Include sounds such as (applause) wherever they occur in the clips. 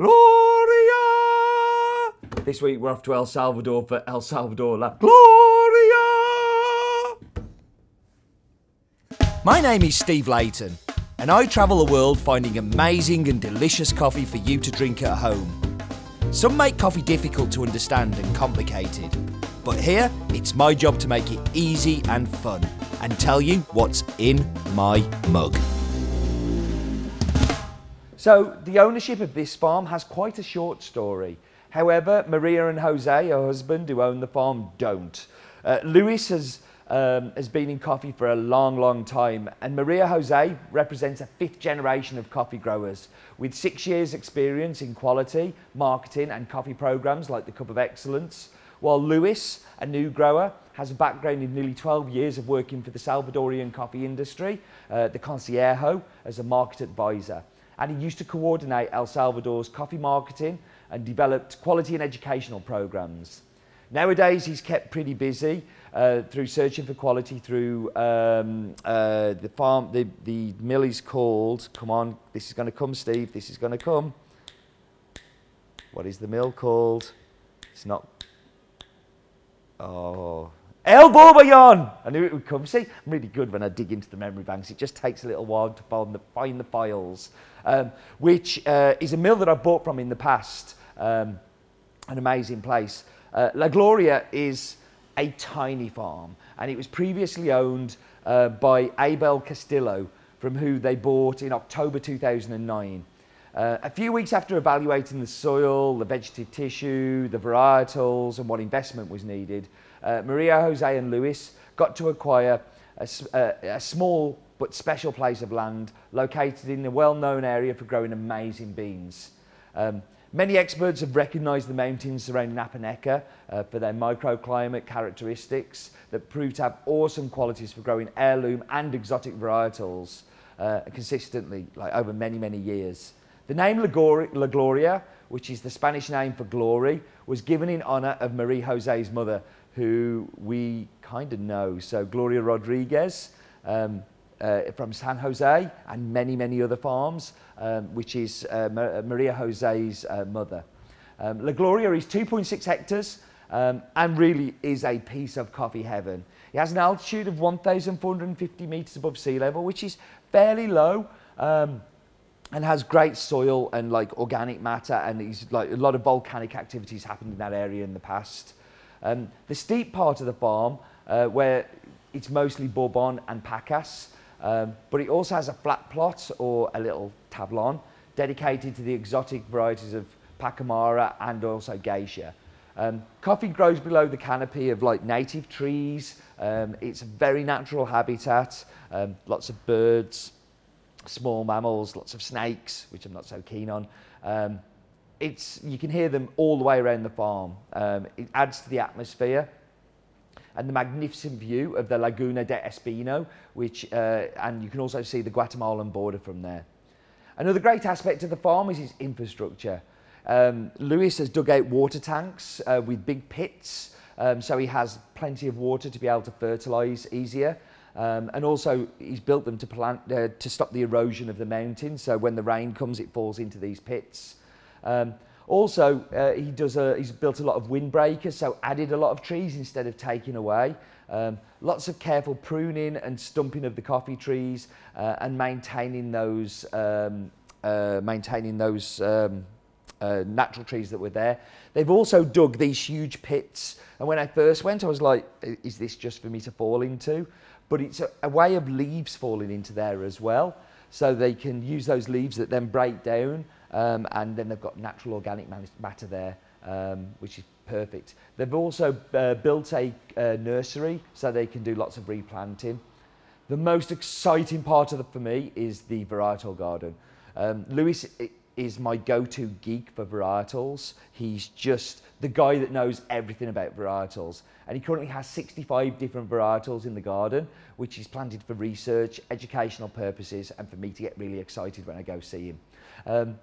Gloria! This week we're off to El Salvador for El Salvador La Gloria! My name is Steve Layton, and I travel the world finding amazing and delicious coffee for you to drink at home. Some make coffee difficult to understand and complicated, but here it's my job to make it easy and fun and tell you what's in my mug. So, the ownership of this farm has quite a short story. However, Maria and Jose, her husband who own the farm, don't. Uh, Luis has, um, has been in coffee for a long, long time, and Maria Jose represents a fifth generation of coffee growers with six years' experience in quality, marketing, and coffee programs like the Cup of Excellence. While Luis, a new grower, has a background in nearly 12 years of working for the Salvadorian coffee industry, uh, the Consejo, as a market advisor and he used to coordinate El Salvador's coffee marketing and developed quality and educational programs. Nowadays, he's kept pretty busy uh, through searching for quality through um, uh, the farm. The, the mill is called, come on, this is going to come, Steve, this is going to come. What is the mill called? It's not. Oh, El Borbollon! I knew it would come. See, I'm really good when I dig into the memory banks. It just takes a little while to find the, find the files, um, which uh, is a mill that I've bought from in the past. Um, an amazing place. Uh, La Gloria is a tiny farm, and it was previously owned uh, by Abel Castillo, from who they bought in October 2009. Uh, a few weeks after evaluating the soil, the vegetative tissue, the varietals, and what investment was needed, uh, Maria Jose and Luis got to acquire a, a, a small but special place of land located in a well-known area for growing amazing beans. Um, many experts have recognised the mountains surrounding Apaneca uh, for their microclimate characteristics that prove to have awesome qualities for growing heirloom and exotic varietals uh, consistently like over many, many years. The name La Gloria, La Gloria, which is the Spanish name for glory, was given in honour of Marie Jose's mother, who we kind of know. So Gloria Rodriguez um, uh, from San Jose and many, many other farms, um, which is uh, Ma- Maria Jose's uh, mother. Um, La Gloria is 2.6 hectares um, and really is a piece of coffee heaven. It has an altitude of 1,450 metres above sea level, which is fairly low. Um, and has great soil and like organic matter and it's like a lot of volcanic activities happened in that area in the past. Um, the steep part of the farm, uh, where it's mostly Bourbon and Pacas, um, but it also has a flat plot or a little tablon dedicated to the exotic varieties of Pacamara and also Geisha. Um, coffee grows below the canopy of like native trees. Um, it's a very natural habitat. Um, lots of birds, small mammals, lots of snakes, which I'm not so keen on. Um, it's, you can hear them all the way around the farm. Um, it adds to the atmosphere and the magnificent view of the Laguna del Espino, which, uh, and you can also see the Guatemalan border from there. Another great aspect of the farm is its infrastructure. Um, Luis has dug out water tanks uh, with big pits, um, so he has plenty of water to be able to fertilise easier. Um, and also, he's built them to, plant, uh, to stop the erosion of the mountain. So when the rain comes, it falls into these pits. Um, also, uh, he does a, he's built a lot of windbreakers, so added a lot of trees instead of taking away. Um, lots of careful pruning and stumping of the coffee trees uh, and maintaining those, um, uh, maintaining those um, uh, natural trees that were there. They've also dug these huge pits. And when I first went, I was like, is this just for me to fall into? But it's a, a way of leaves falling into there as well. So they can use those leaves that then break down um, and then they've got natural organic matter there, um, which is perfect. They've also uh, built a uh, nursery so they can do lots of replanting. The most exciting part of it for me is the varietal garden. Um, Luis is my go-to geek for varietals. He's just the guy that knows everything about varietals. And he currently has 65 different varietals in the garden, which is planted for research, educational purposes, and for me to get really excited when I go see him. Um,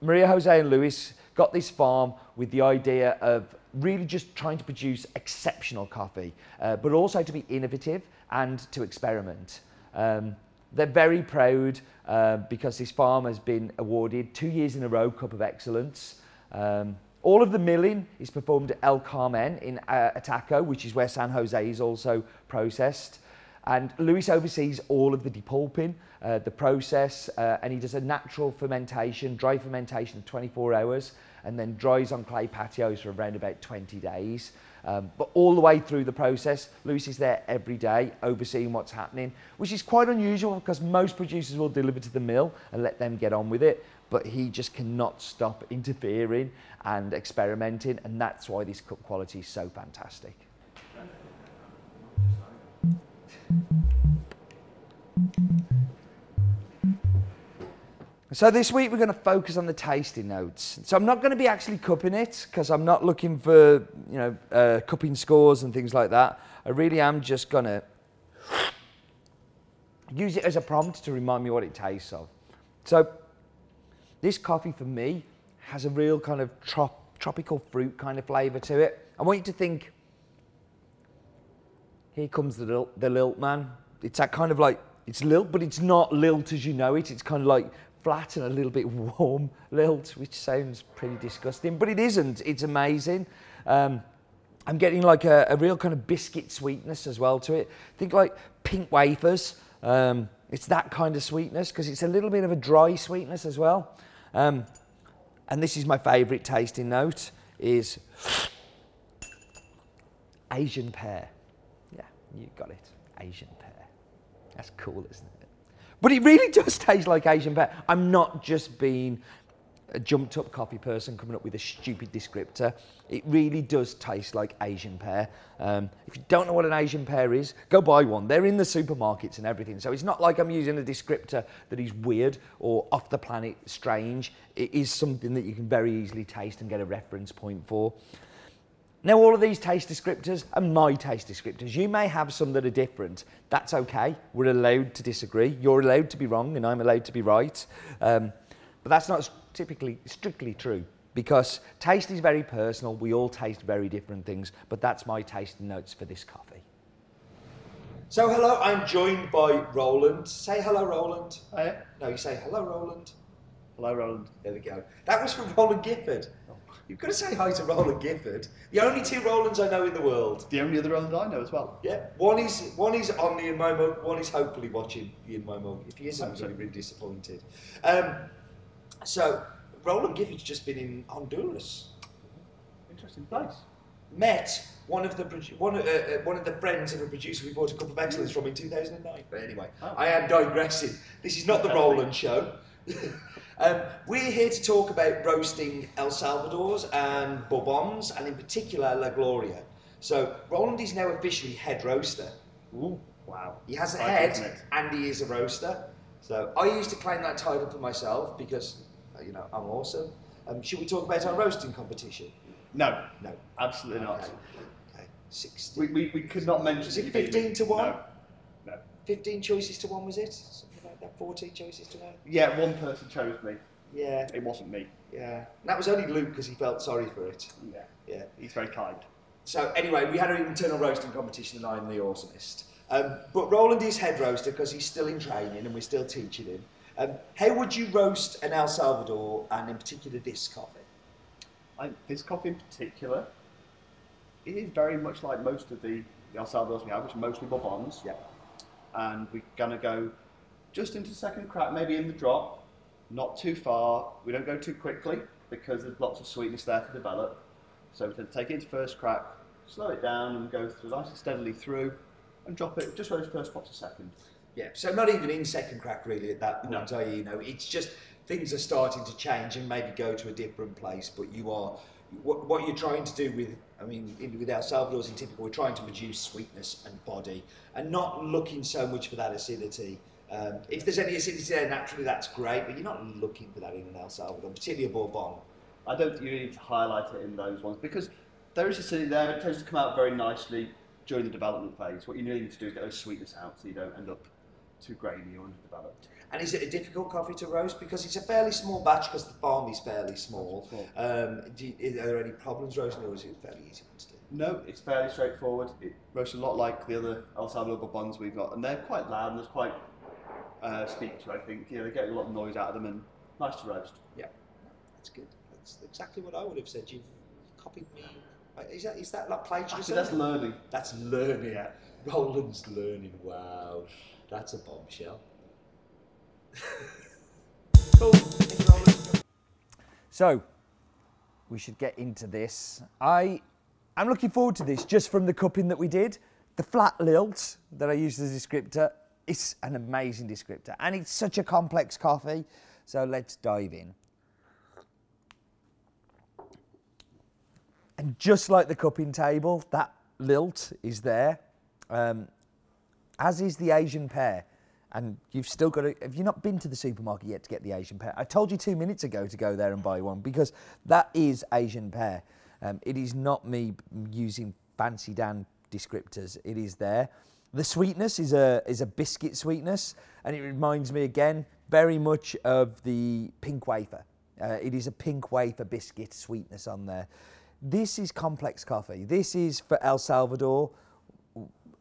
Maria Jose and Luis got this farm with the idea of really just trying to produce exceptional coffee, uh, but also to be innovative and to experiment. Um, they're very proud uh, because this farm has been awarded two years in a row Cup of Excellence. Um, all of the milling is performed at El Carmen in uh, Ataco, which is where San Jose is also processed. And Luis oversees all of the depulping, uh, the process, uh, and he does a natural fermentation, dry fermentation of 24 hours, and then dries on clay patios for around about 20 days. Um, but all the way through the process, Luis is there every day overseeing what's happening, which is quite unusual because most producers will deliver to the mill and let them get on with it. But he just cannot stop interfering and experimenting, and that's why this cup quality is so fantastic. So this week we're going to focus on the tasting notes. So I'm not going to be actually cupping it because I'm not looking for you know uh, cupping scores and things like that. I really am just going to use it as a prompt to remind me what it tastes of. So this coffee for me has a real kind of trop- tropical fruit kind of flavour to it. I want you to think. Here comes the lilt, the lilt man. It's that kind of like it's lilt, but it's not lilt as you know it. It's kind of like flat and a little bit warm lilt, which sounds pretty disgusting, but it isn't. It's amazing. Um, I'm getting like a, a, real kind of biscuit sweetness as well to it. Think like pink wafers. Um, it's that kind of sweetness because it's a little bit of a dry sweetness as well. Um, and this is my favourite tasting note is Asian pear. Yeah, you got it. Asian pear. That's cool, isn't it? But it really (laughs) does taste like Asian pear. I'm not just being a jumped up coffee person coming up with a stupid descriptor. It really does taste like Asian pear. Um, if you don't know what an Asian pear is, go buy one. They're in the supermarkets and everything. So it's not like I'm using a descriptor that is weird or off the planet strange. It is something that you can very easily taste and get a reference point for. Now, all of these taste descriptors are my taste descriptors. You may have some that are different. That's okay. We're allowed to disagree. You're allowed to be wrong, and I'm allowed to be right. Um, but that's not typically strictly true because taste is very personal. We all taste very different things, but that's my tasting notes for this coffee. So, hello, I'm joined by Roland. Say hello, Roland. Hiya. No, you say hello, Roland. Hello, Roland. There we go. That was from Roland Gifford. You've got to say hi to Roland Gifford. The only two Rolands I know in the world. The only other Roland I know as well. Yeah, one is one is on the In My Mug, one is hopefully watching the In My Mug. If he isn't, I'm going to be really disappointed. Um, so, Roland Gifford's just been in Honduras. Interesting place. Met one of the one, uh, uh, one of the friends of a producer we bought a Cup of Excellence from in 2009. But anyway, Oh. I am digressing. This is not the Roland show. (laughs) um, we're here to talk about roasting El Salvador's and Bourbons, and in particular La Gloria. So Roland is now officially head roaster. Ooh, wow. He has a head and he is a roaster. So I used to claim that title for myself because, uh, you know, I'm awesome. Um, should we talk about our roasting competition? No, No. absolutely not. Okay. okay. 60. We, we, we could not mention Was it you being- 15 to 1? No. no. 15 choices to 1 was it? That? 14 choices to 1? Yeah, one person chose me. Yeah, It wasn't me. yeah. And that was only Luke because he felt sorry for it. Yeah. Yeah. He's very kind. So anyway, we had an internal roasting competition and I'm the awesomest. Um, but Roland is head roaster because he's still in training and we're still teaching him. Um, how would you roast an El Salvador and in particular this coffee? I, this coffee in particular, it is very much like most of the, the El Salvadors we have, which are mostly Bourbons. Yeah. And we're going to go just into second crack, maybe in the drop, not too far. We don't go too quickly because there's lots of sweetness there to develop. So we're going to take it into first crack, slow it down and go through nice and steadily through and drop it just where those first pops a second. Yeah, so not even in second crack really at that point, No. are you? You know, it's just things are starting to change and maybe go to a different place. But you are what, what you're trying to do with, I mean, in, with El Salvador's in typical, we're trying to produce sweetness and body and not looking so much for that acidity. Um, if there's any acidity there naturally, that's great, but you're not looking for that in an El Salvador, particularly a Bourbon. I don't think you need to highlight it in those ones because there is acidity there, but it tends to come out very nicely during the development phase. What you need to do is get those sweetness out so you don't end up too grainy or underdeveloped. And is it a difficult coffee to roast? Because it's a fairly small batch because the farm is fairly small. Um, do you, are there any problems roasting or is it a fairly easy one to do? No, it's fairly straightforward. It roasts a lot like the other El Salvador Bourbons we've got, and they're quite loud and there's quite uh, speak to. I think you know they get a lot of noise out of them and nice to roast. Yeah, that's good. That's exactly what I would have said. You've copied me. Is that is that like plagiarism? Actually, that's learning. That's learning. Yeah. Roland's learning. Wow, that's a bombshell. (laughs) cool. Thank you, Roland. So, we should get into this. I, I'm looking forward to this just from the cupping that we did. The flat lilt that I used as a descriptor is an amazing descriptor, and it's such a complex coffee. So let's dive in. And just like the cupping table, that lilt is there, um, as is the Asian pear. And you've still got to, have you not been to the supermarket yet to get the Asian pear? I told you two minutes ago to go there and buy one because that is Asian pear. Um, it is not me using fancy Dan descriptors, it is there. The sweetness is a, is a biscuit sweetness, and it reminds me again very much of the pink wafer. Uh, it is a pink wafer biscuit sweetness on there. This is complex coffee. This is for El Salvador,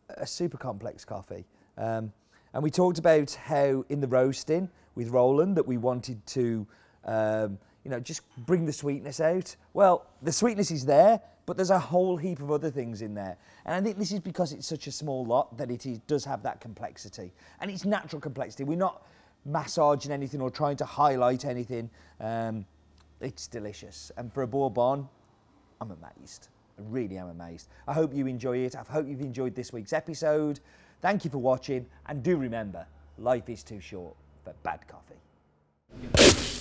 a super complex coffee. Um, and we talked about how in the roasting with Roland that we wanted to, um, you know, just bring the sweetness out. Well, the sweetness is there, but there's a whole heap of other things in there. And I think this is because it's such a small lot that it is, does have that complexity. And it's natural complexity. We're not massaging anything or trying to highlight anything. Um, it's delicious. And for a Bourbon, I'm amazed. I really am amazed. I hope you enjoy it. I hope you've enjoyed this week's episode. Thank you for watching. And do remember, life is too short for bad coffee.